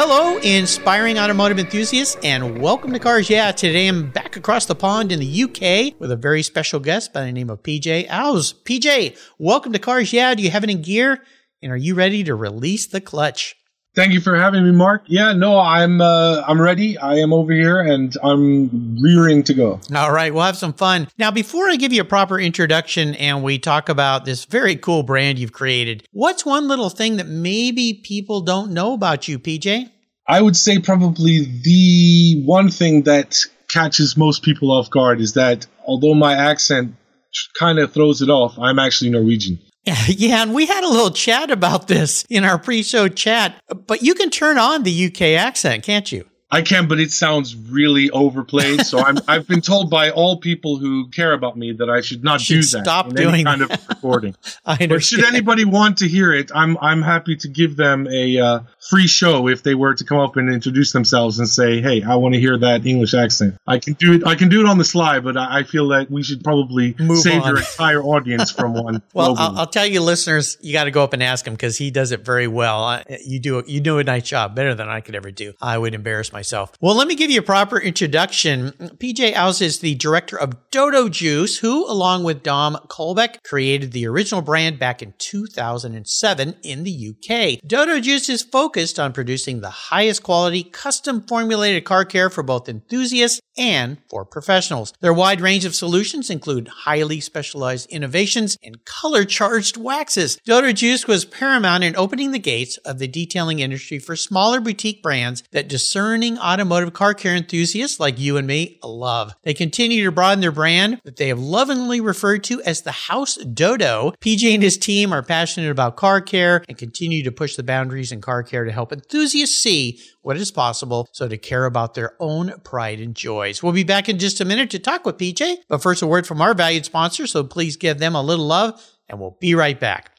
Hello, inspiring automotive enthusiasts, and welcome to Cars Yeah. Today I'm back across the pond in the UK with a very special guest by the name of PJ Owls. PJ, welcome to Cars Yeah. Do you have any gear? And are you ready to release the clutch? Thank you for having me, Mark. Yeah, no, I'm uh, I'm ready. I am over here and I'm rearing to go. All right, we'll have some fun. Now, before I give you a proper introduction and we talk about this very cool brand you've created, what's one little thing that maybe people don't know about you, PJ? I would say probably the one thing that catches most people off guard is that although my accent kind of throws it off, I'm actually Norwegian. Yeah, and we had a little chat about this in our pre-show chat. But you can turn on the UK accent, can't you? I can, but it sounds really overplayed. So I'm, I've been told by all people who care about me that I should not Should do that. stop in doing kind that. of recording. I But understand. should anybody want to hear it, I'm I'm happy to give them a uh, free show if they were to come up and introduce themselves and say, "Hey, I want to hear that English accent." I can do it. I can do it on the slide, but I, I feel that we should probably Move save on. your entire audience from one. Well. I'll, I'll tell you, listeners, you got to go up and ask him because he does it very well. You do you do a nice job, better than I could ever do. I would embarrass myself. Well, let me give you a proper introduction. PJ Owls is the director of Dodo Juice, who, along with Dom Kolbeck, created the original brand back in 2007 in the UK. Dodo Juice is focused on producing the highest quality, custom formulated car care for both enthusiasts and for professionals. Their wide range of solutions include highly specialized innovations and color charged waxes. Dodo Juice was paramount in opening the gates of the detailing industry for smaller boutique brands that discerning automotive car care enthusiasts like you and me love. They continue to broaden their brand that they have lovingly referred to as the House Dodo. PJ and his team are passionate about car care and continue to push the boundaries in car care to help enthusiasts see what is possible so to care about their own pride and joys. We'll be back in just a minute to talk with PJ, but first a word from our valued sponsor, so please give them a little love and we'll be right back.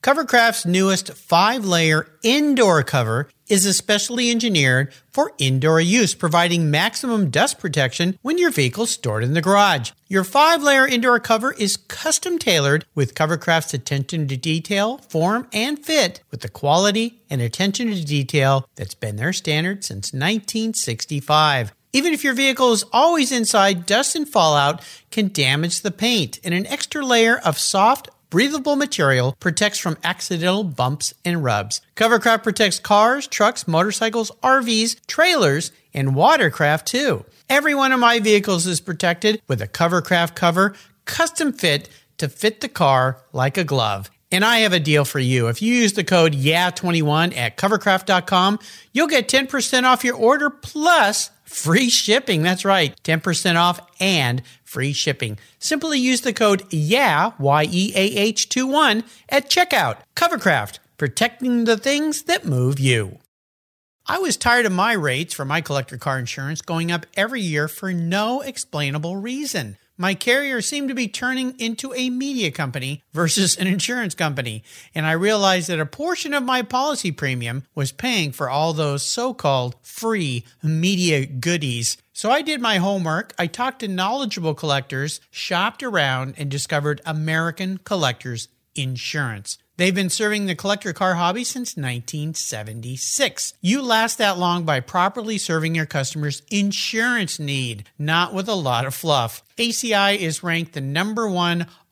Covercraft's newest five layer indoor cover is especially engineered for indoor use, providing maximum dust protection when your vehicle's stored in the garage. Your five layer indoor cover is custom tailored with Covercraft's attention to detail, form, and fit with the quality and attention to detail that's been their standard since 1965. Even if your vehicle is always inside, dust and fallout can damage the paint, and an extra layer of soft, breathable material protects from accidental bumps and rubs. Covercraft protects cars, trucks, motorcycles, RVs, trailers, and watercraft too. Every one of my vehicles is protected with a Covercraft cover, custom fit to fit the car like a glove. And I have a deal for you. If you use the code YEAH21 at covercraft.com, you'll get 10% off your order plus free shipping. That's right, 10% off and free shipping. Simply use the code YEAH, Y-E-A-H 21 at checkout. Covercraft, protecting the things that move you. I was tired of my rates for my collector car insurance going up every year for no explainable reason. My carrier seemed to be turning into a media company versus an insurance company, and I realized that a portion of my policy premium was paying for all those so called free media goodies. So I did my homework. I talked to knowledgeable collectors, shopped around, and discovered American Collectors Insurance. They've been serving the collector car hobby since 1976. You last that long by properly serving your customers' insurance need, not with a lot of fluff. ACI is ranked the number one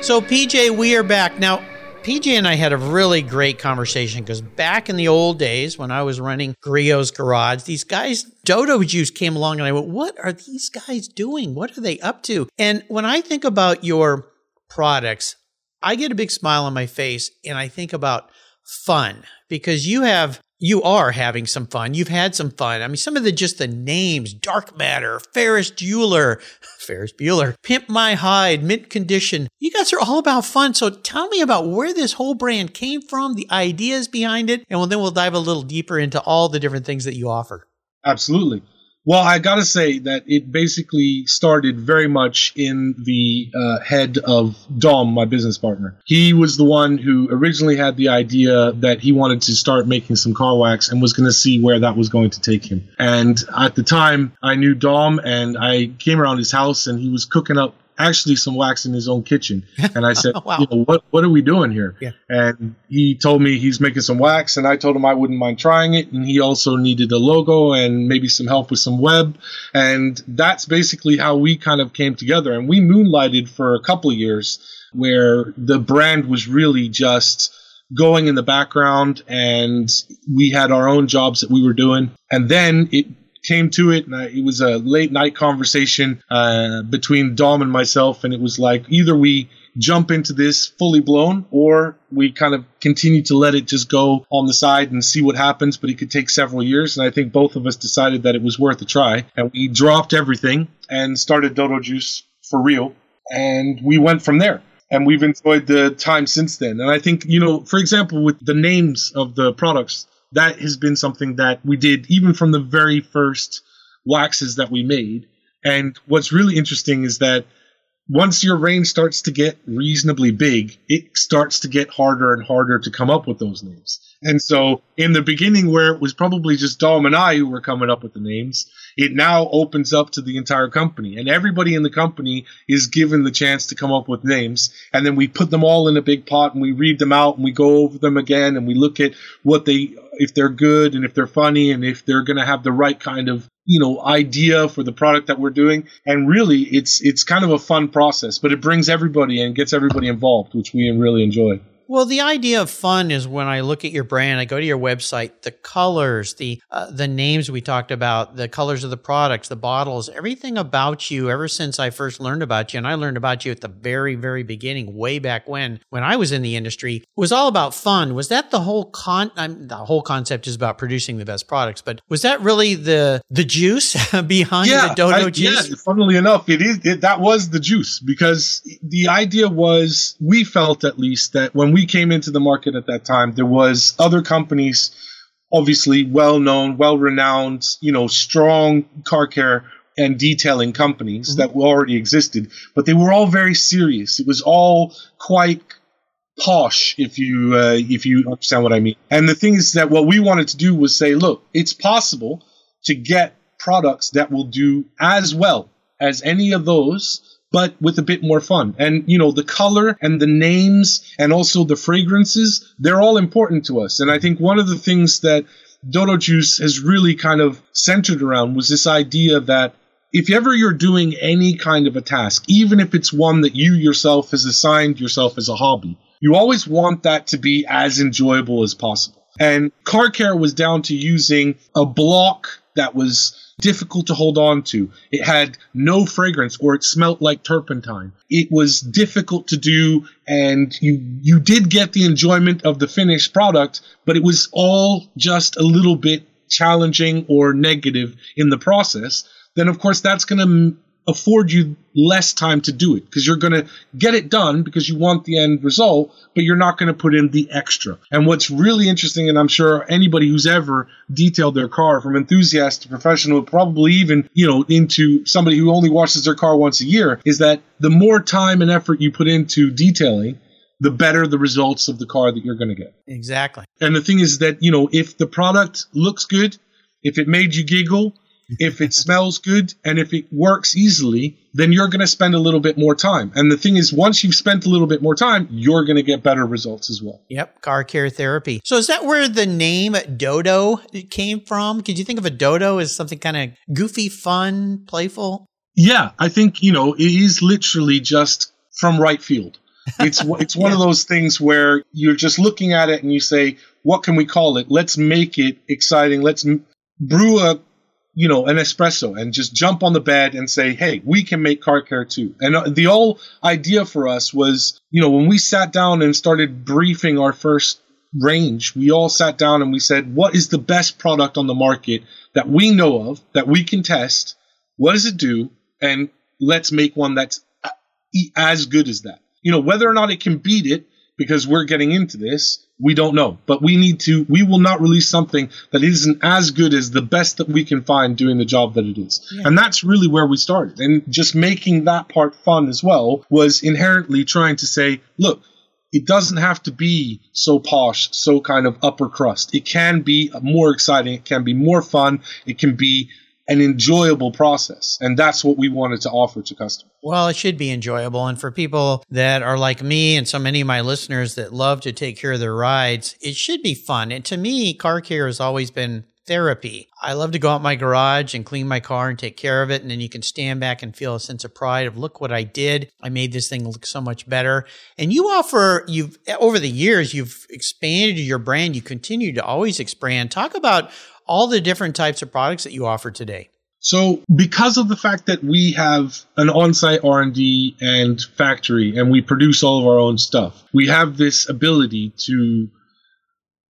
So, PJ, we are back. Now, PJ and I had a really great conversation because back in the old days when I was running Griot's Garage, these guys, Dodo Juice came along and I went, What are these guys doing? What are they up to? And when I think about your products, I get a big smile on my face and I think about fun because you have you are having some fun. You've had some fun. I mean, some of the just the names, Dark Matter, Ferris Bueller, Ferris Bueller, Pimp My Hide, Mint Condition. You guys are all about fun. So tell me about where this whole brand came from, the ideas behind it, and then we'll dive a little deeper into all the different things that you offer. Absolutely. Well, I got to say that it basically started very much in the uh, head of Dom, my business partner. He was the one who originally had the idea that he wanted to start making some car wax and was to see where that was going to take him. And at the time, I knew Dom and I came around his house and he was cooking up actually some wax in his own kitchen. And I said, wow. you know, what, what are we doing here? Yeah. And he told me he's making some wax and I told him I wouldn't mind trying it. And he also needed a logo and maybe some help with some web. And that's basically how we kind of came together. And we moonlighted for a couple of years where the brand was really just going in the background and we had our own jobs that we were doing. And then it came to it, and I, it was a late night conversation uh, between Dom and myself, and it was like either we jump into this fully blown, or we kind of continue to let it just go on the side and see what happens. But it could take several years, and I think both of us decided that it was worth a try, and we dropped everything and started Dodo Juice for real, and we went from there and we've enjoyed the time since then. And I think, you know, for example, with the names of the products, that has been something that we did even from the very first waxes that we made. And what's really interesting is that once your range starts to get reasonably big, it starts to get harder and harder to come up with those names. And so in the beginning, where it was probably just Dom and I who were coming up with the names, it now opens up to the entire company. And everybody in the company is given the chance to come up with names. And then we put them all in a big pot and we read them out and we go over them again and we look at what they, if they're good and if they're funny and if they're going to have the right kind of you know idea for the product that we're doing and really it's it's kind of a fun process but it brings everybody and gets everybody involved which we really enjoy well, the idea of fun is when I look at your brand, I go to your website, the colors, the uh, the names we talked about, the colors of the products, the bottles, everything about you. Ever since I first learned about you, and I learned about you at the very, very beginning, way back when, when I was in the industry, was all about fun. Was that the whole con? I'm, the whole concept is about producing the best products, but was that really the the juice behind yeah, the Dodo I, juice? Yeah, funnily enough, it is it, that was the juice because the idea was we felt at least that when we we came into the market at that time, there was other companies, obviously well known, well renowned, you know, strong car care and detailing companies mm-hmm. that already existed, but they were all very serious. It was all quite posh, if you uh, if you understand what I mean. And the thing is that what we wanted to do was say, look, it's possible to get products that will do as well as any of those but with a bit more fun. And, you know, the color and the names and also the fragrances, they're all important to us. And I think one of the things that Dodo Juice has really kind of centered around was this idea that if ever you're doing any kind of a task, even if it's one that you yourself has assigned yourself as a hobby, you always want that to be as enjoyable as possible. And car care was down to using a block that was difficult to hold on to. It had no fragrance or it smelt like turpentine. It was difficult to do and you you did get the enjoyment of the finished product, but it was all just a little bit challenging or negative in the process. Then of course that's going to afford you less time to do it because you're going to get it done because you want the end result, but you're not going to put in the extra. And what's really interesting, and I'm sure anybody who's ever detailed their car from enthusiast to professional, probably even, you know, into somebody who only washes their car once a year, is that the more time and effort you put into detailing, the better the results of the car that you're going to get. Exactly. And the thing is that, you know, if the product looks good, if it made you giggle, if it smells good, and if it works easily, then you're going to spend a little bit more time. And the thing is, once you've spent a little bit more time, you're going to get better results as well. Yep, car care therapy. So is that where the name Dodo came from? Could you think of a dodo as something kind of goofy, fun, playful? Yeah, I think, you know, it is literally just from right field. It's it's one of those things where you're just looking at it and you say, what can we call it? Let's make it exciting. Let's brew a you know, an espresso and just jump on the bed and say, hey, we can make car care too. And uh, the whole idea for us was, you know, when we sat down and started briefing our first range, we all sat down and we said, what is the best product on the market that we know of, that we can test? What does it do? And let's make one that's uh, as good as that. You know, whether or not it can beat it, because we're getting into this, we don't know. But we need to, we will not release something that isn't as good as the best that we can find doing the job that it is. Yeah. And that's really where we started. And just making that part fun as well was inherently trying to say, look, it doesn't have to be so posh, so kind of upper crust. It can be more exciting. It can be more fun. It can be an enjoyable process. And that's what we wanted to offer to customers. Well, it should be enjoyable. And for people that are like me and so many of my listeners that love to take care of their rides, it should be fun. And to me, car care has always been therapy. I love to go out my garage and clean my car and take care of it. And then you can stand back and feel a sense of pride of look what I did. I made this thing look so much better. And you offer, you've, over the years, you've expanded your brand. You continue to always expand. Talk about all the different types of products that you offer today? So, because of the fact that we have an on-site R&D and factory and we produce all of our own stuff, we have this ability to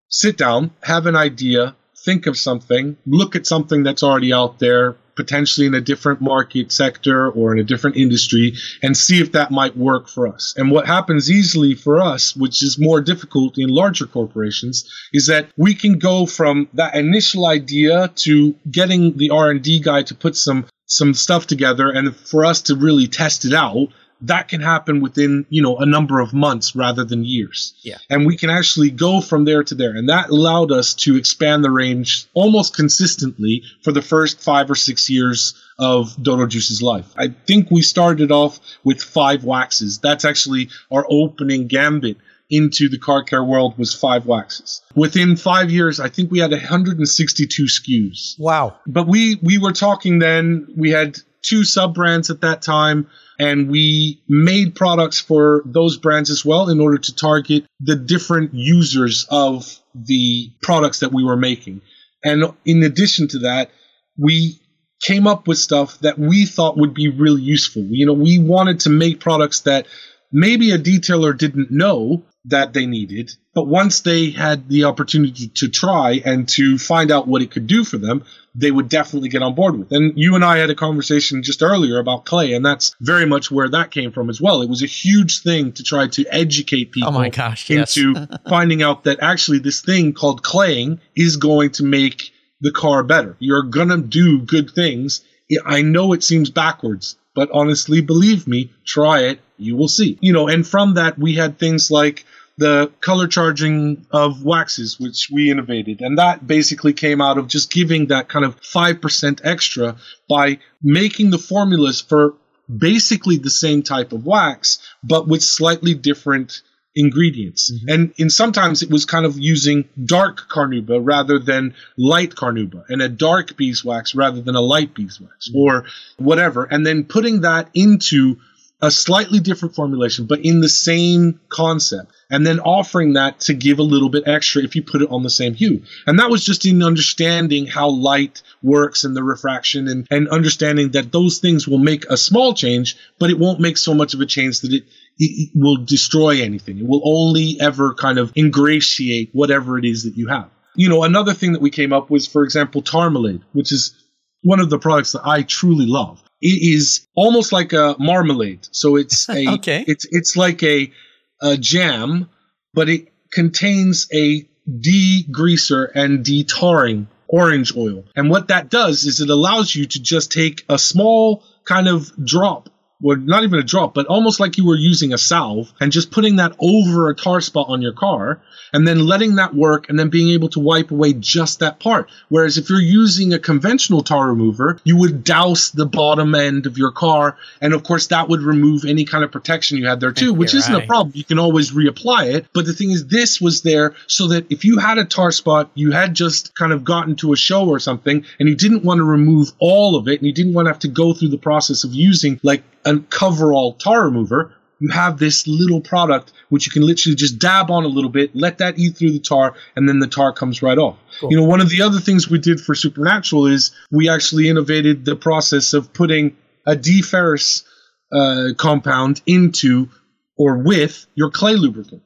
sit down, have an idea, think of something, look at something that's already out there, potentially in a different market sector or in a different industry and see if that might work for us. And what happens easily for us, which is more difficult in larger corporations, is that we can go from that initial idea to getting the R&D guy to put some some stuff together and for us to really test it out that can happen within you know a number of months rather than years yeah and we can actually go from there to there and that allowed us to expand the range almost consistently for the first five or six years of dodo juice's life i think we started off with five waxes that's actually our opening gambit into the car care world was five waxes. Within five years, I think we had 162 SKUs. Wow. But we, we were talking then, we had two sub brands at that time and we made products for those brands as well in order to target the different users of the products that we were making. And in addition to that, we came up with stuff that we thought would be really useful. You know, we wanted to make products that maybe a detailer didn't know that they needed, but once they had the opportunity to try and to find out what it could do for them, they would definitely get on board with. And you and I had a conversation just earlier about clay, and that's very much where that came from as well. It was a huge thing to try to educate people oh my gosh, into finding out that actually this thing called claying is going to make the car better. You're going to do good things. I know it seems backwards, but honestly, believe me, try it. You will see. You know, and from that, we had things like the color charging of waxes, which we innovated. And that basically came out of just giving that kind of 5% extra by making the formulas for basically the same type of wax, but with slightly different ingredients. Mm-hmm. And in sometimes it was kind of using dark carnauba rather than light carnauba and a dark beeswax rather than a light beeswax mm-hmm. or whatever. And then putting that into a slightly different formulation, but in the same concept and then offering that to give a little bit extra if you put it on the same hue. And that was just in understanding how light works and the refraction and, and understanding that those things will make a small change, but it won't make so much of a change that it, it will destroy anything. It will only ever kind of ingratiate whatever it is that you have. You know, another thing that we came up with, for example, Tarmalade, which is one of the products that I truly love. It is almost like a marmalade. So it's a okay. it's it's like a a jam, but it contains a degreaser and detarring orange oil. And what that does is it allows you to just take a small kind of drop well, not even a drop, but almost like you were using a salve and just putting that over a tar spot on your car and then letting that work and then being able to wipe away just that part. Whereas if you're using a conventional tar remover, you would douse the bottom end of your car. And of course, that would remove any kind of protection you had there too, which isn't right. a problem. You can always reapply it. But the thing is, this was there so that if you had a tar spot, you had just kind of gotten to a show or something and you didn't want to remove all of it and you didn't want to have to go through the process of using like a coverall tar remover, you have this little product which you can literally just dab on a little bit, let that eat through the tar, and then the tar comes right off. You know, one of the other things we did for Supernatural is we actually innovated the process of putting a deferrous uh, compound into or with your clay lubricant.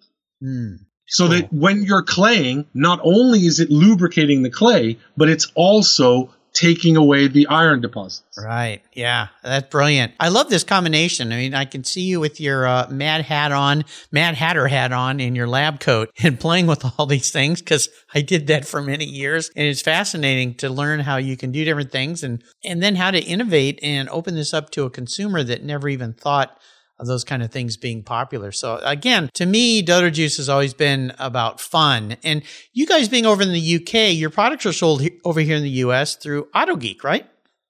So that when you're claying, not only is it lubricating the clay, but it's also taking away the iron deposits. Right. Yeah. That's brilliant. I love this combination. I mean, I can see you with your uh, Mad Hat on, Mad Hatter hat on, in your lab coat and playing with all these things because I did that for many years. And it's fascinating to learn how you can do different things and, and then how to innovate and open this up to a consumer that never even thought those kind of things being popular. So again, to me, Dodo Juice has always been about fun. And you guys being over in the UK, your products are sold he- over here in the US through AutoGeek, right?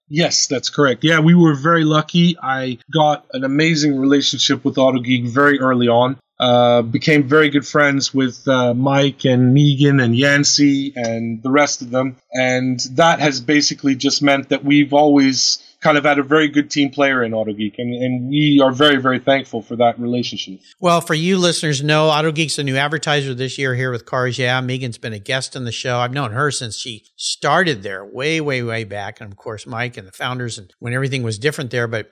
Yes, that's correct. Yeah, we were very lucky. I got an amazing relationship with AutoGeek very early on. Uh, became very good friends with uh, Mike and Megan and Yancey and the rest of them. And that has basically just meant that we've always kind of had a very good team player in AutoGeek. And, and we are very, very thankful for that relationship. Well, for you listeners, know AutoGeek's a new advertiser this year here with Cars Yeah. Megan's been a guest on the show. I've known her since she started there way, way, way back. And of course, Mike and the founders and when everything was different there. But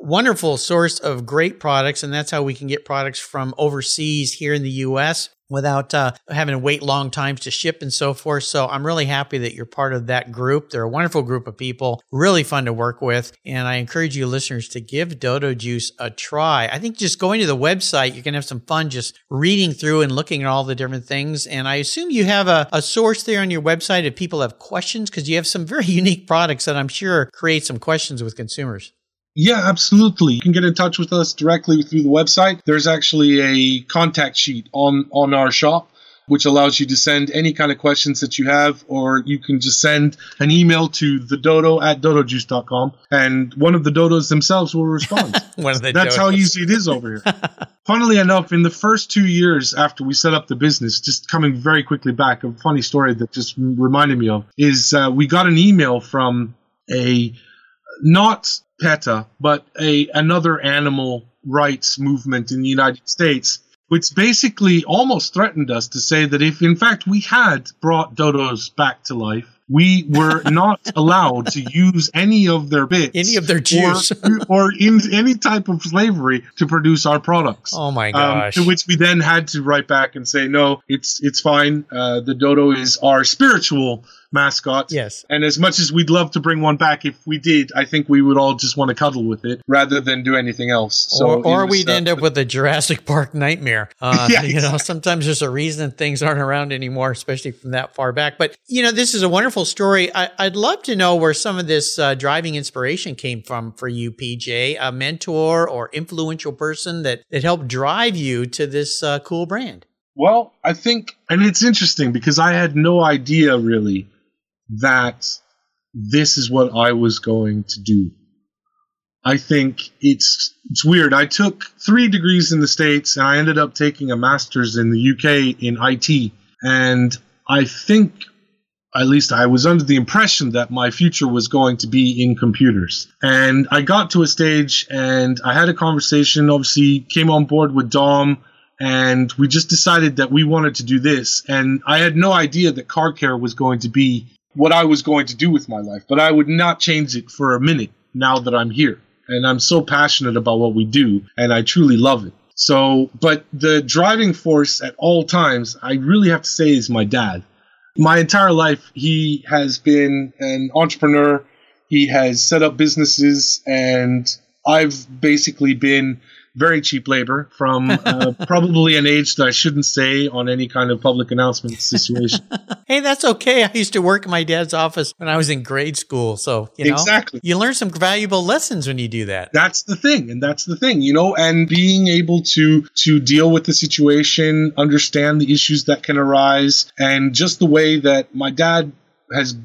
wonderful source of great products. And that's how we can get products from overseas here in the U.S. without uh, having to wait long times to ship and so forth. So I'm really happy that you're part of that group. They're a wonderful group of people, really fun to work with. And I encourage you listeners to give Dodo Juice a try. I think just going to the website, you can have some fun just reading through and looking at all the different things. And I assume you have a, a source there on your website if people have questions, because you have some very unique products that I'm sure create some questions with consumers. Yeah, absolutely. You can get in touch with us directly through the website. There's actually a contact sheet on on our shop which allows you to send any kind of questions that you have, or you can just send an email to the dodo at dodojuice.com, and one of the dodos themselves will respond. One of the That's how easy it is over here. Funnily enough, in the first two years after we set up the business, just coming very quickly back, a funny story that just reminded me of is uh, we got an email from a not PETA, but a another animal rights movement in the United States, which basically almost threatened us to say that if in fact we had brought dodos back to life, we were not allowed to use any of their bits, Any of their juice. or, or in any type of slavery to produce our products. Oh my Um, gosh. to which we then had to write back and say, no, it's it's fine. Uh, the dodo is our spiritual mascot. yes. And as much as we'd love to bring one back, if we did, I think we would all just want to cuddle with it rather than do anything else. So or, or we'd end up with a Jurassic Park nightmare. Uh, Yeah, you know, sometimes there's a reason things aren't around anymore, especially from that far back. But you know, this is a wonderful story. I, I'd love to know where some of this uh, driving inspiration came from for you, PJ. A mentor or influential person that that helped drive you to this uh, cool brand. Well, I think, and it's interesting because I had no idea really that this is what I was going to do. I think it's it's weird. I took three degrees in the states, and I ended up taking a master's in the UK in IT. And I think, at least, I was under the impression that my future was going to be in computers. And I got to a stage, and I had a conversation. Obviously, came on board with Dom and we just decided that we wanted to do this. And I had no idea that car care was going to be what I was going to do with my life, but I would not change it for a minute now that I'm here. And I'm so passionate about what we do, and I truly love it. So, but the driving force at all times, I really have to say, is my dad. My entire life, he has been an entrepreneur. He has set up businesses, and I've basically been very cheap labor from uh, probably an age that I shouldn't say on any kind of public announcement situation. hey, that's okay. I used to work in my dad's office when I was in grade school. So, you know, exactly. you learn some valuable lessons when you do that. That's the thing. And that's the thing, you know, and being able to, to deal with the situation, understand the issues that can arise and just the way that my dad has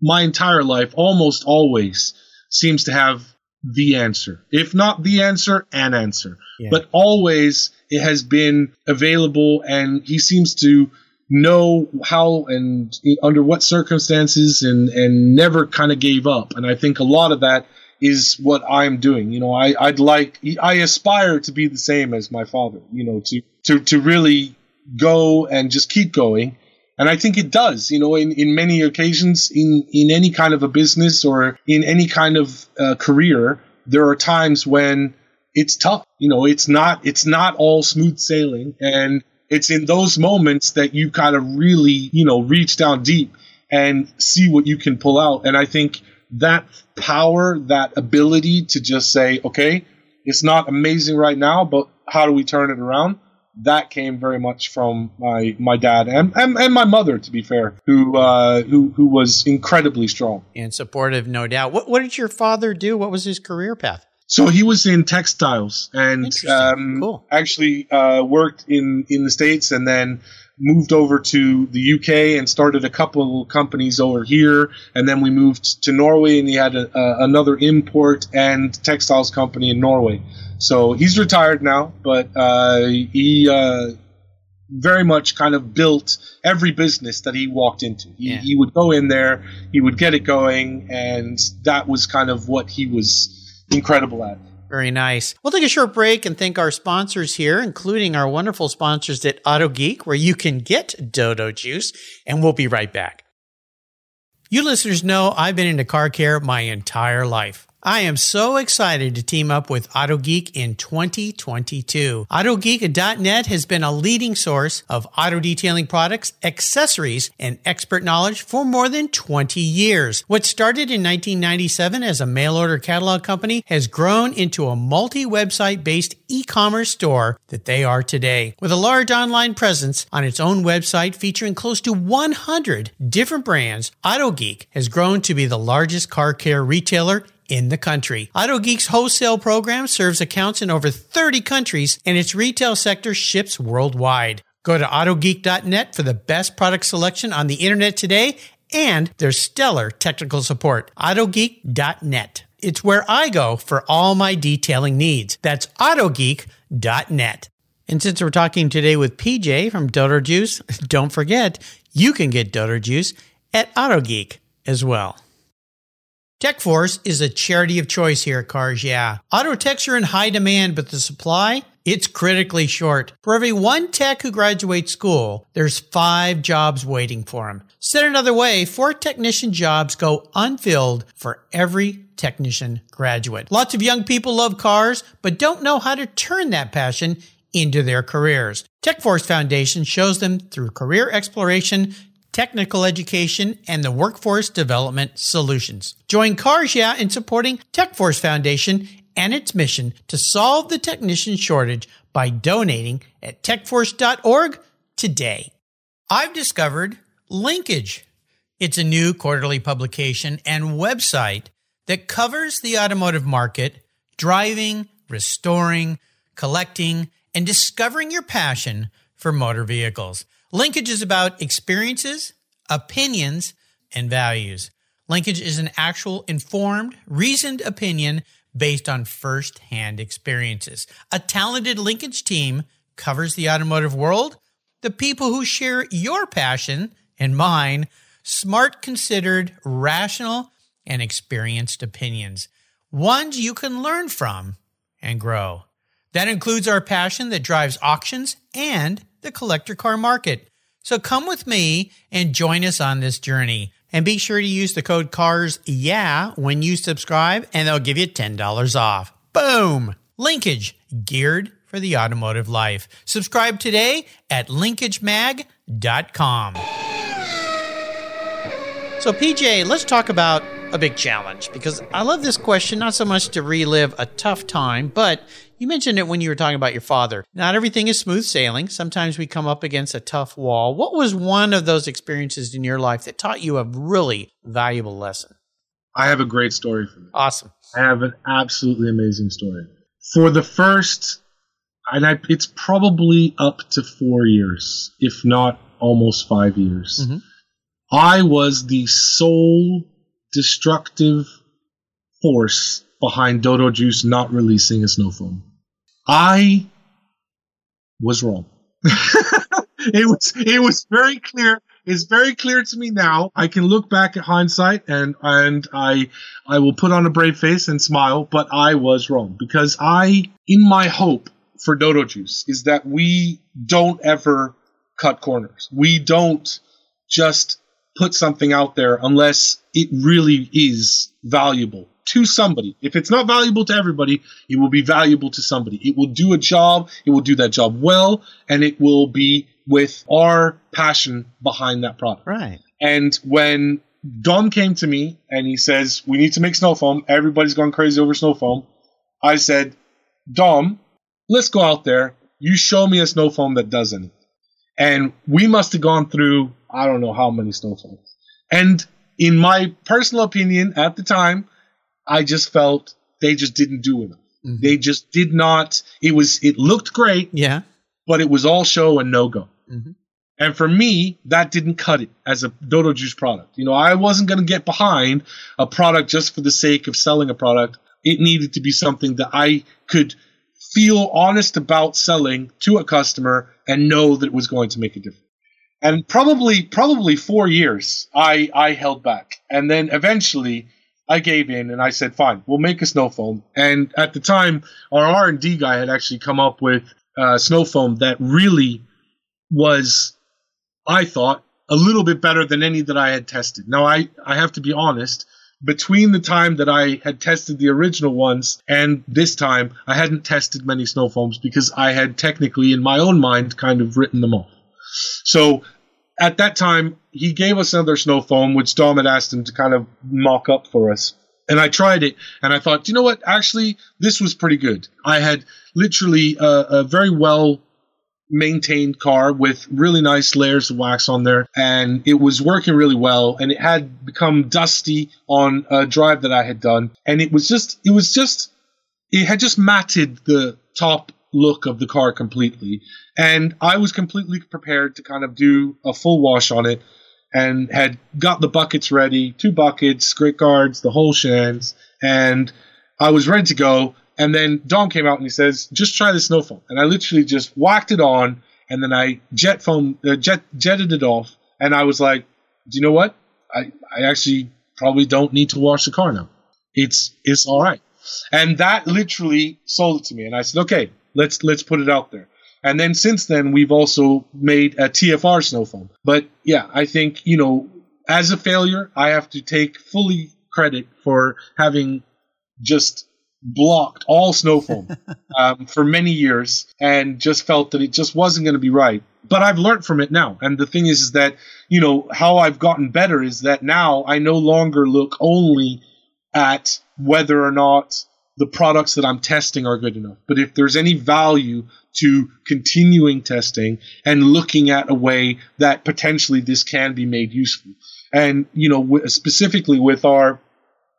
my entire life almost always seems to have the answer. If not the answer, an answer. Yeah. But always it has been available and he seems to know how and under what circumstances and and never kind of gave up. And I think a lot of that is what I'm doing. You know, I, I'd like I aspire to be the same as my father, you know, to to to really go and just keep going and I think it does, you know, in, in many occasions in, in any kind of a business or in any kind of uh, career, there are times when it's tough. You know, it's not, it's not all smooth sailing. And it's in those moments that you kind of really, you know, reach down deep and see what you can pull out. And I think that power, that ability to just say, okay, it's not amazing right now, but how do we turn it around? That came very much from my my dad and and, and my mother, to be fair, who uh, who who was incredibly strong and supportive, no doubt. What what did your father do? What was his career path? So he was in textiles and um, cool. actually uh, worked in in the states and then moved over to the UK and started a couple of companies over here. And then we moved to Norway and he had a, a, another import and textiles company in Norway. So he's retired now, but uh, he uh, very much kind of built every business that he walked into. He, yeah. he would go in there, he would get it going, and that was kind of what he was incredible at. Very nice. We'll take a short break and thank our sponsors here, including our wonderful sponsors at Auto Geek, where you can get Dodo Juice, and we'll be right back. You listeners know I've been into car care my entire life. I am so excited to team up with AutoGeek in 2022. AutoGeek.net has been a leading source of auto detailing products, accessories, and expert knowledge for more than 20 years. What started in 1997 as a mail order catalog company has grown into a multi website based e commerce store that they are today. With a large online presence on its own website featuring close to 100 different brands, AutoGeek has grown to be the largest car care retailer in the country. AutoGeek's wholesale program serves accounts in over 30 countries and its retail sector ships worldwide. Go to autogeek.net for the best product selection on the internet today and their stellar technical support. autogeek.net. It's where I go for all my detailing needs. That's autogeek.net. And since we're talking today with PJ from Dodo Juice, don't forget you can get Dodo Juice at AutoGeek as well. TechForce is a charity of choice here at Cars Yeah. Auto techs are in high demand, but the supply, it's critically short. For every one tech who graduates school, there's five jobs waiting for them. Said another way, four technician jobs go unfilled for every technician graduate. Lots of young people love cars, but don't know how to turn that passion into their careers. TechForce Foundation shows them through career exploration technical education, and the workforce development solutions. Join Cars Yeah in supporting TechForce Foundation and its mission to solve the technician shortage by donating at techforce.org today. I've discovered Linkage. It's a new quarterly publication and website that covers the automotive market, driving, restoring, collecting, and discovering your passion for motor vehicles. Linkage is about experiences, opinions, and values. Linkage is an actual informed, reasoned opinion based on first-hand experiences. A talented linkage team covers the automotive world, the people who share your passion and mine, smart, considered, rational, and experienced opinions, ones you can learn from and grow. That includes our passion that drives auctions and the collector car market. So come with me and join us on this journey. And be sure to use the code CARS yeah when you subscribe and they'll give you $10 off. Boom! Linkage, geared for the automotive life. Subscribe today at linkagemag.com. So, PJ, let's talk about a big challenge because I love this question, not so much to relive a tough time, but you mentioned it when you were talking about your father. Not everything is smooth sailing. Sometimes we come up against a tough wall. What was one of those experiences in your life that taught you a really valuable lesson? I have a great story for you. Awesome. I have an absolutely amazing story. For the first, and I, it's probably up to four years, if not almost five years. Mhm. I was the sole destructive force behind Dodo Juice not releasing a snow foam. I was wrong. it was it was very clear. It's very clear to me now. I can look back at hindsight and and I I will put on a brave face and smile, but I was wrong because I in my hope for Dodo Juice is that we don't ever cut corners. We don't just put something out there unless it really is valuable to somebody. If it's not valuable to everybody, it will be valuable to somebody. It will do a job, it will do that job well, and it will be with our passion behind that product. Right. And when Dom came to me and he says, We need to make snow foam, Everybody's gone crazy over snow foam. I said, Dom, let's go out there. You show me a snow foam that does anything. And we must have gone through, I don't know how many snow foams. And in my personal opinion at the time, I just felt they just didn't do enough. Mhm. They just did not. It was, it looked great, Yeah. but it was all show and no go. Mhm. And for me, that didn't cut it as a Dodo Juice product. You know, I wasn't going to get behind a product just for the sake of selling a product. It needed to be something that I could feel honest about selling to a customer and know that it was going to make a difference. And probably, probably four years, I, I held back. And then eventually I gave in and I said, fine, we'll make a snow foam. And at the time, our R&D guy had actually come up with uh, snow foam that really was, I thought, a little bit better than any that I had tested. Now, I, I have to be honest, between the time that I had tested the original ones and this time, I hadn't tested many snow foams because I had technically, in my own mind, kind of written them off. So at that time, he gave us another snow foam, which Dom had asked him to kind of mock up for us. And I tried it, and I thought, you know what? Actually, this was pretty good. I had literally a, a very well maintained car with really nice layers of wax on there, and it was working really well. And it had become dusty on a drive that I had done, and it was just, it was just, it had just matted the top look of the car completely. And I was completely prepared to kind of do a full wash on it and had got the buckets ready two buckets, grit guards, the whole shans. And I was ready to go. And then Dom came out and he says, just try the snow foam. And I literally just whacked it on and then I jet foam, uh, jet, jetted it off. And I was like, do you know what? I, I actually probably don't need to wash the car now. It's, it's all right. And that literally sold it to me. And I said, okay, let's, let's put it out there. And then since then, we've also made a TFR snow foam. But yeah, I think, you know, as a failure, I have to take fully credit for having just blocked all snow foam um, for many years and just felt that it just wasn't going to be right. But I've learned from it now. And the thing is, is that, you know, how I've gotten better is that now I no longer look only at whether or not the products that I'm testing are good enough. But if there's any value to continuing testing and looking at a way that potentially this can be made useful. And, you know, w- specifically with our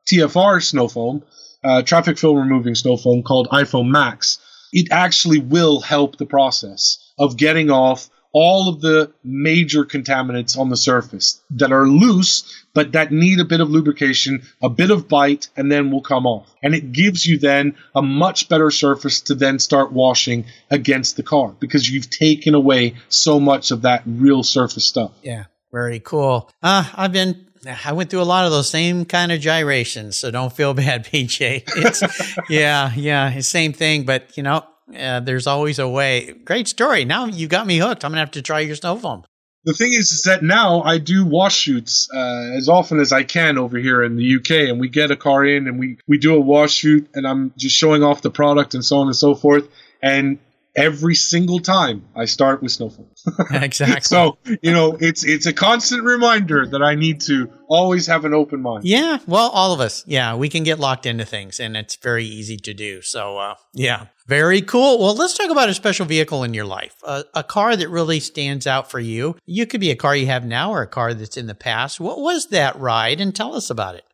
TFR snow foam, uh, traffic film removing snow foam called iPhone Max, it actually will help the process of getting off all of the major contaminants on the surface that are loose but that need a bit of lubrication, a bit of bite, and then will come off. And it gives you then a much better surface to then start washing against the car because you've taken away so much of that real surface stuff. Yeah. Very cool. Uh, I've been, I went through a lot of those same kind of gyrations. So don't feel bad, PJ. It's, yeah, yeah, same thing. But, you know, uh, there's always a way. Great story. Now you got me hooked. I'm going to have to try your snow foam. The thing is, is that now I do wash shoots uh, as often as I can over here in the UK, and we get a car in and we we do a wash shoot, and I'm just showing off the product and so on and so forth. And every single time I start with snow foam. exactly. so you know, it's it's a constant reminder that I need to always have an open mind. Yeah, well, all of us. Yeah, we can get locked into things, and it's very easy to do. So, uh, yeah, very cool. Well, let's talk about a special vehicle in your life, a, a car that really stands out for you. You could be a car you have now or a car that's in the past. What was that ride, and tell us about it.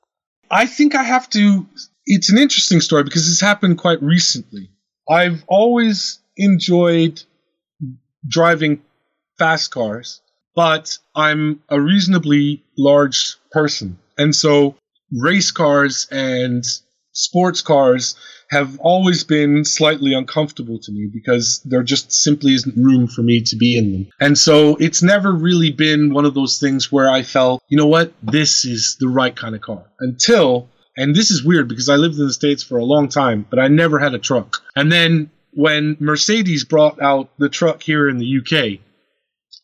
I think I have to. It's an interesting story because this happened quite recently. I've always enjoyed driving fast cars, but I'm a reasonably large person. And so race cars and sports cars have always been slightly uncomfortable to me because there just simply isn't room for me to be in them. And so it's never really been one of those things where I felt, you know what, this is the right kind of car until and this is weird because I lived in the States for a long time, but I never had a truck. And then when Mercedes brought out the truck here in the UK,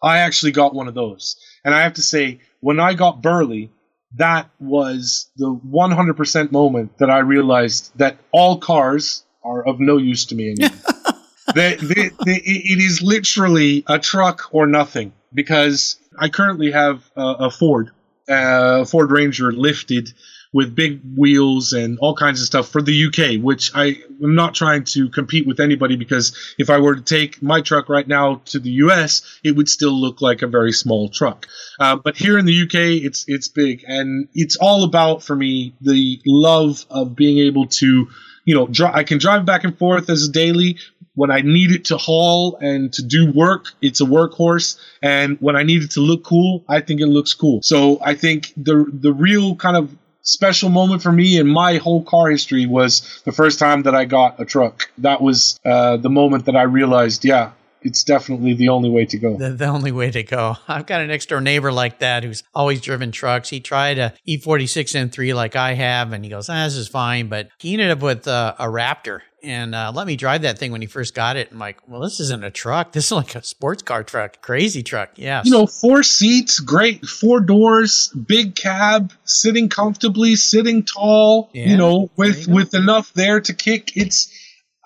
I actually got one of those. And I have to say, when I got Burley, that was the 100% moment that I realized that all cars are of no use to me anymore. they, they, they, it is literally a truck or nothing because I currently have a, a Ford, uh, a Ford Ranger lifted with big wheels and all kinds of stuff for the UK, which I am not trying to compete with anybody because if I were to take my truck right now to the US, it would still look like a very small truck. Uh, but here in the UK, it's it's big, and it's all about for me the love of being able to, you know, dri- I can drive back and forth as a daily. When I need it to haul and to do work, it's a workhorse. And when I need it to look cool, I think it looks cool. So I think the the real kind of special moment for me in my whole car history was the first time that I got a truck. That was uh, the moment that I realized, yeah, it's definitely the only way to go. The, the, only way to go. I've got an next door neighbor like that who's always driven trucks. He tried a E46 M3 like I have, and he goes, ah, "This is fine," but he ended up with uh, a Raptor. And uh, let me drive that thing when he first got it. I'm like, well, this isn't a truck. This is like a sports car truck, crazy truck. Yeah. You know, four seats, great, four doors, big cab, sitting comfortably, sitting tall. Yeah, you know, with with enough there to kick. It's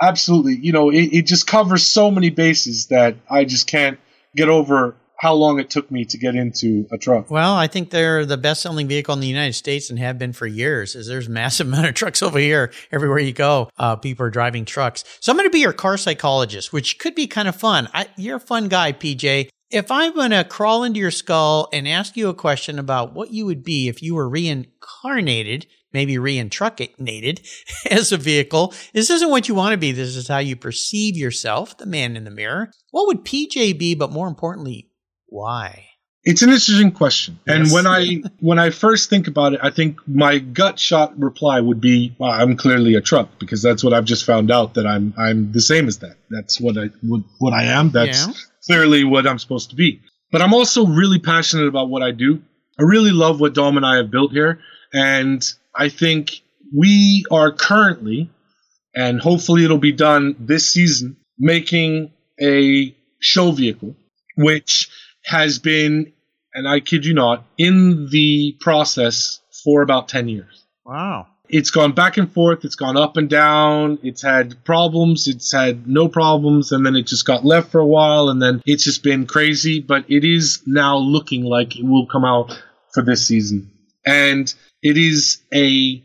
absolutely, you know, it, it just covers so many bases that I just can't get over how long it took me to get into a truck. Well, I think they're the best selling vehicle in the United States and have been for years. As there's massive amount of trucks over here everywhere you go. Uh, people are driving trucks. So I'm going to be your car psychologist, which could be kind of fun. I, you're a fun guy, PJ. If I'm going to crawl into your skull and ask you a question about what you would be if you were reincarnated maybe reincarnated as a vehicle. This isn't what you want to be. This is how you perceive yourself, the man in the mirror. What would PJ be, but more importantly, why? It's an interesting question. Yes. And when I when I first think about it, I think my gut shot reply would be, well, I'm clearly a truck because that's what I've just found out that I'm I'm the same as that. That's what I what, what I am. That's yeah. clearly what I'm supposed to be. But I'm also really passionate about what I do. I really love what Dom and I have built here. And I think we are currently, and hopefully it'll be done this season, making a show vehicle, which has been, and I kid you not, in the process for about 10 years. Wow. It's gone back and forth. It's gone up and down. It's had problems. It's had no problems. And then it just got left for a while. And then it's just been crazy. But it is now looking like it will come out for this season. And it is a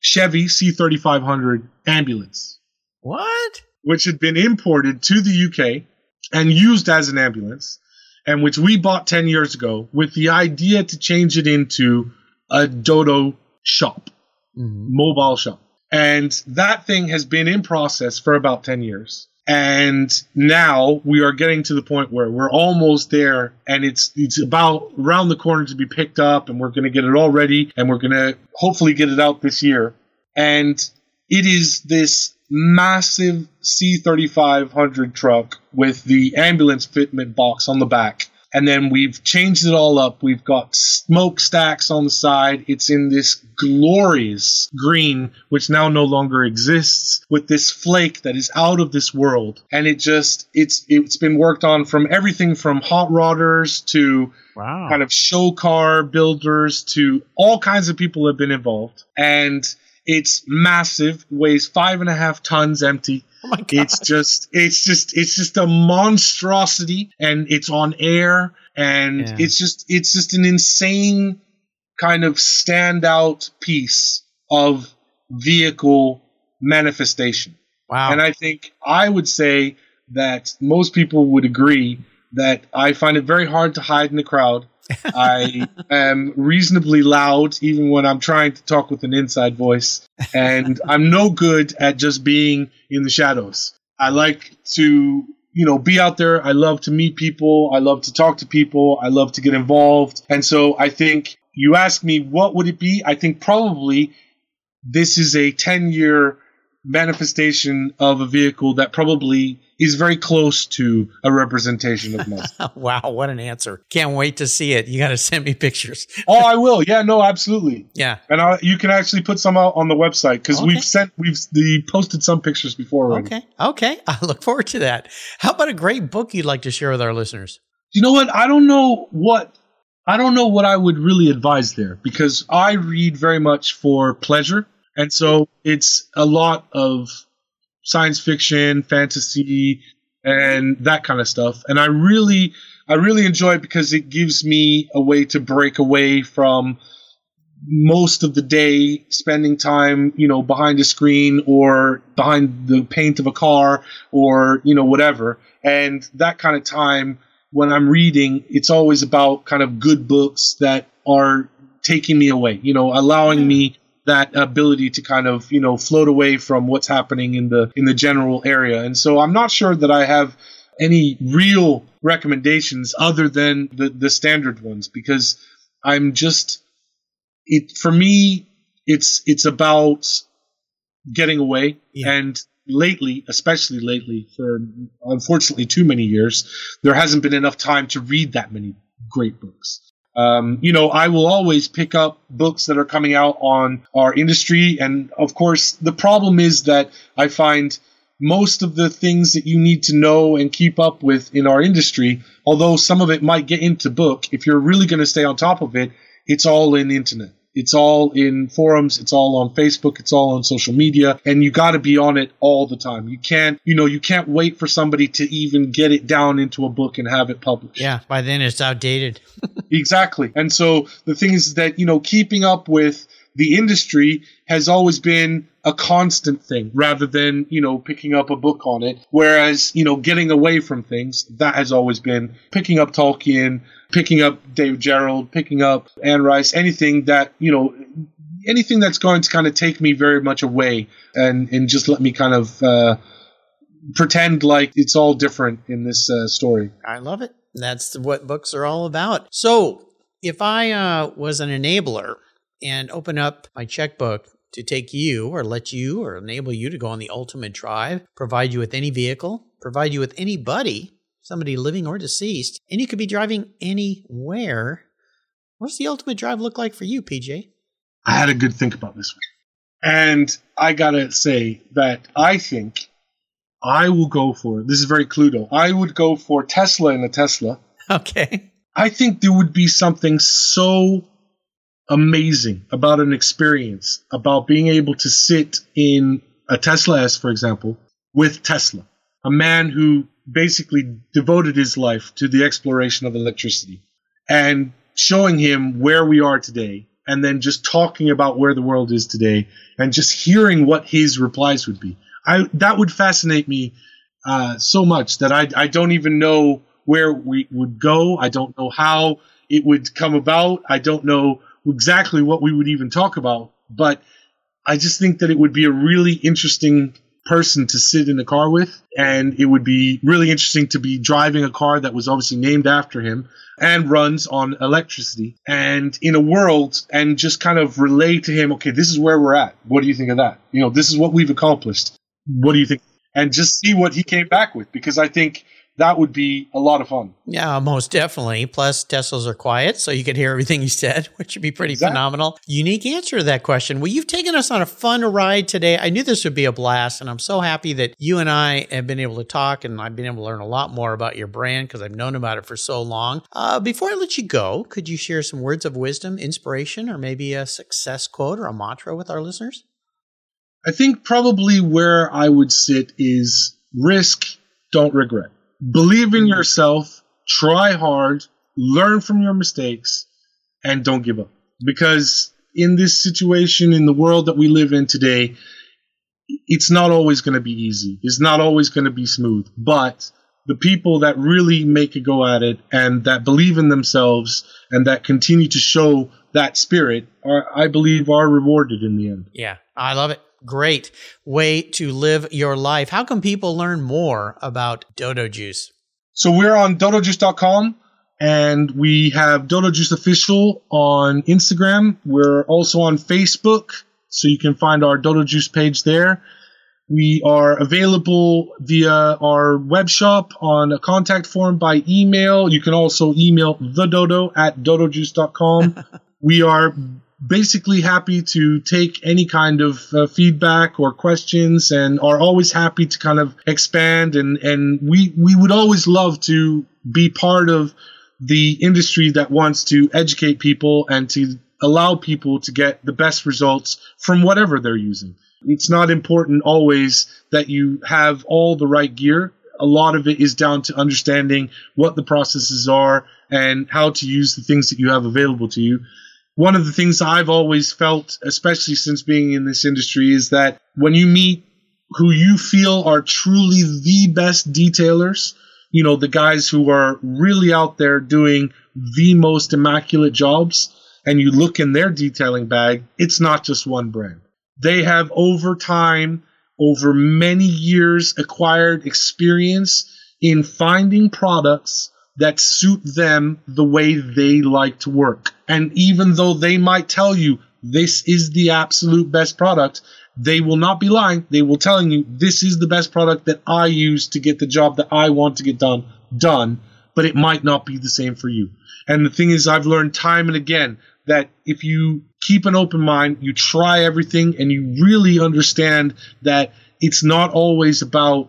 Chevy C3500 ambulance. What? Which had been imported to the UK and used as an ambulance, and which we bought 10 years ago with the idea to change it into a Dodo shop, mm-hmm. mobile shop. And that thing has been in process for about 10 years and now we are getting to the point where we're almost there and it's it's about around the corner to be picked up and we're going to get it all ready and we're going to hopefully get it out this year. And it is this massive C3500 truck with the ambulance fitment box on the back and then we've changed it all up. We've got smokestacks on the side. It's in this glorious green, which now no longer exists, with this flake that is out of this world. And it just it's it's been worked on from everything from hot rodders to wow. kind of show car builders to all kinds of people have been involved. And It's massive, weighs five and a half tons empty. Oh my god! It's just, it's just, it's just a monstrosity, and it's on air, and Yeah. it's just, it's just an insane kind of standout piece of vehicle manifestation. wow. And I think I would say that most people would agree that I find it very hard to hide in the crowd. I am reasonably loud even when I'm trying to talk with an inside voice. And I'm no good at just being in the shadows. I like to, you know, be out there. I love to meet people. I love to talk to people. I love to get involved. And so I think you ask me, what would it be? I think probably this is a 10 year manifestation of a vehicle that probably is very close to a representation of myself. wow, what an answer! Can't wait to see it. You got to send me pictures. oh, I will. Yeah, no, absolutely. Yeah. And I, you can actually put some out on the website because Okay. we've sent, we've the, posted some pictures before. already. Okay. Okay. I look forward to that. How about a great book you'd like to share with our listeners? You know what? I don't know what I don't know what I would really advise there because I read very much for pleasure, and so it's a lot of science fiction, fantasy, and that kind of stuff. And I really, I really enjoy it because it gives me a way to break away from most of the day spending time, you know, behind a screen or behind the paint of a car or, you know, whatever. And that kind of time when I'm reading, it's always about kind of good books that are taking me away, you know, allowing me that ability to kind of, you know, float away from what's happening in the in the general area. And so I'm not sure that I have any real recommendations other than the the standard ones because I'm just it for me it's it's about getting away Yeah. and lately especially lately for unfortunately too many years there hasn't been enough time to read that many great books um, you know i will always pick up books that are coming out on our industry. And of course the problem is that i find most of the things that you need to know and keep up with in our industry although some of it might get into book if you're really going to stay on top of it it's all in the internet it's all in forums it's all on facebook it's all on social media and you got to be on it all the time you can't you know you can't wait for somebody to even get it down into a book and have it published Yeah. By then it's outdated. Exactly. And so the thing is that, you know, keeping up with the industry has always been a constant thing rather than, you know, picking up a book on it. Whereas, you know, getting away from things, that has always been picking up Tolkien, picking up Dave Gerald, picking up Anne Rice, anything that, you know, anything that's going to kind of take me very much away and, and just let me kind of, uh, pretend like it's all different in this uh, story. I love it. That's what books are all about. So, if I uh, was an enabler and open up my checkbook to take you or let you or enable you to go on the ultimate drive, provide you with any vehicle, provide you with anybody, somebody living or deceased, and you could be driving anywhere, what's the ultimate drive look like for you, PJ? I had a good think about this one. And I gotta say that I think I will go for this is very Cluedo. I would go for Tesla in a Tesla. Okay. I think there would be something so amazing about an experience, about being able to sit in a Tesla S, for example, with Tesla, a man who basically devoted his life to the exploration of electricity and showing him where we are today and then just talking about where the world is today and just hearing what his replies would be. I that would fascinate me uh, so much that I I don't even know where we would go. I don't know how it would come about. I don't know exactly what we would even talk about. But I just think that it would be a really interesting person to sit in the car with, and it would be really interesting to be driving a car that was obviously named after him and runs on electricity and in a world and just kind of relay to him, okay, this is where we're at. What do you think of that? You know, this is what we've accomplished. What do you think? And just see what he came back with because I think that would be a lot of fun. Yeah, most definitely. Plus, Teslas are quiet, so you could hear everything he said, which would be pretty Exactly. phenomenal. Unique answer to that question. Well, you've taken us on a fun ride today. I knew this would be a blast, and I'm so happy that you and I have been able to talk, and I've been able to learn a lot more about your brand because I've known about it for so long. Uh, before I let you go, could you share some words of wisdom, inspiration, or maybe a success quote or a mantra with our listeners? I think probably where I would sit is risk, don't regret. Believe in yourself, try hard, learn from your mistakes, and don't give up. Because in this situation, in the world that we live in today, it's not always going to be easy. It's not always going to be smooth. But the people that really make a go at it and that believe in themselves and that continue to show that spirit are, I believe, are rewarded in the end. Yeah, I love it. Great way to live your life. How can people learn more about Dodo Juice? So we're on dodojuice.com and we have Dodo Juice Official on Instagram. We're also on Facebook, so you can find our Dodo Juice page there. We are available via our web shop on a contact form by email. You can also email thedodo at dodojuice.com. we are basically happy to take any kind of uh, feedback or questions and are always happy to kind of expand and and we we would always love to be part of the industry that wants to educate people and to allow people to get the best results from whatever they're using. It's not important always that you have all the right gear. A lot of it is down to understanding what the processes are and how to use the things that you have available to you one of the things I've always felt, especially since being in this industry, is that when you meet who you feel are truly the best detailers, you know, the guys who are really out there doing the most immaculate jobs, and you look in their detailing bag, it's not just one brand. They have over time, over many years, acquired experience in finding products that suit them the way they like to work. And even though they might tell you this is the absolute best product, they will not be lying. They will telling you this is the best product that I use to get the job that I want to get done done, but it might not be the same for you. And the thing is I've learned time and again that if you keep an open mind, you try everything and you really understand that it's not always about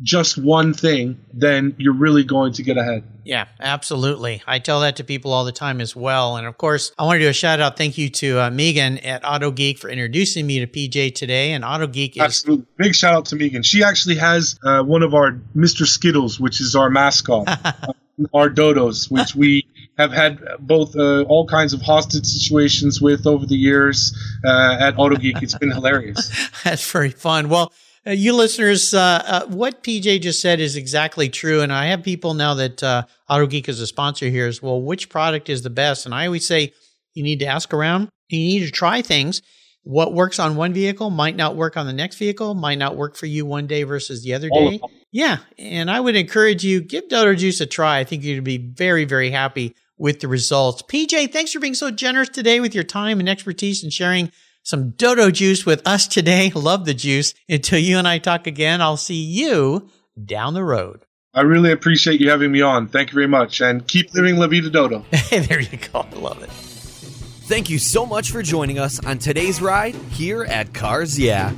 just one thing, then you're really going to get ahead. Yeah, absolutely. I tell that to people all the time as well. And of course, I want to do a shout out thank you to uh, Megan at Auto Geek for introducing me to PJ today. And Auto Geek is. Absolutely. Big shout out to Megan. She actually has uh, one of our Mr. Skittles, which is our mascot, our dodos, which we have had both uh, all kinds of hostage situations with over the years uh, at Auto Geek. It's been hilarious. That's very fun. Well, uh, you listeners, uh, uh, what PJ just said is exactly true. And I have people now that uh, AutoGeek is a sponsor here is, well, which product is the best? And I always say you need to ask around. You need to try things. What works on one vehicle might not work on the next vehicle, might not work for you one day versus the other day. Yeah. And I would encourage you, give Dodo Juice a try. I think you'd be very, very happy with the results. PJ, thanks for being so generous today with your time and expertise and sharing some dodo juice with us today. Love the juice. Until you and I talk again, I'll see you down the road. I really appreciate you having me on. Thank you very much. And keep living La Vida Dodo. Hey, there you go. I love it. Thank you so much for joining us on today's ride here at Cars Yeah.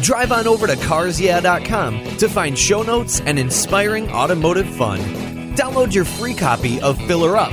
Drive on over to carsyeah.com to find show notes and inspiring automotive fun. Download your free copy of Filler Up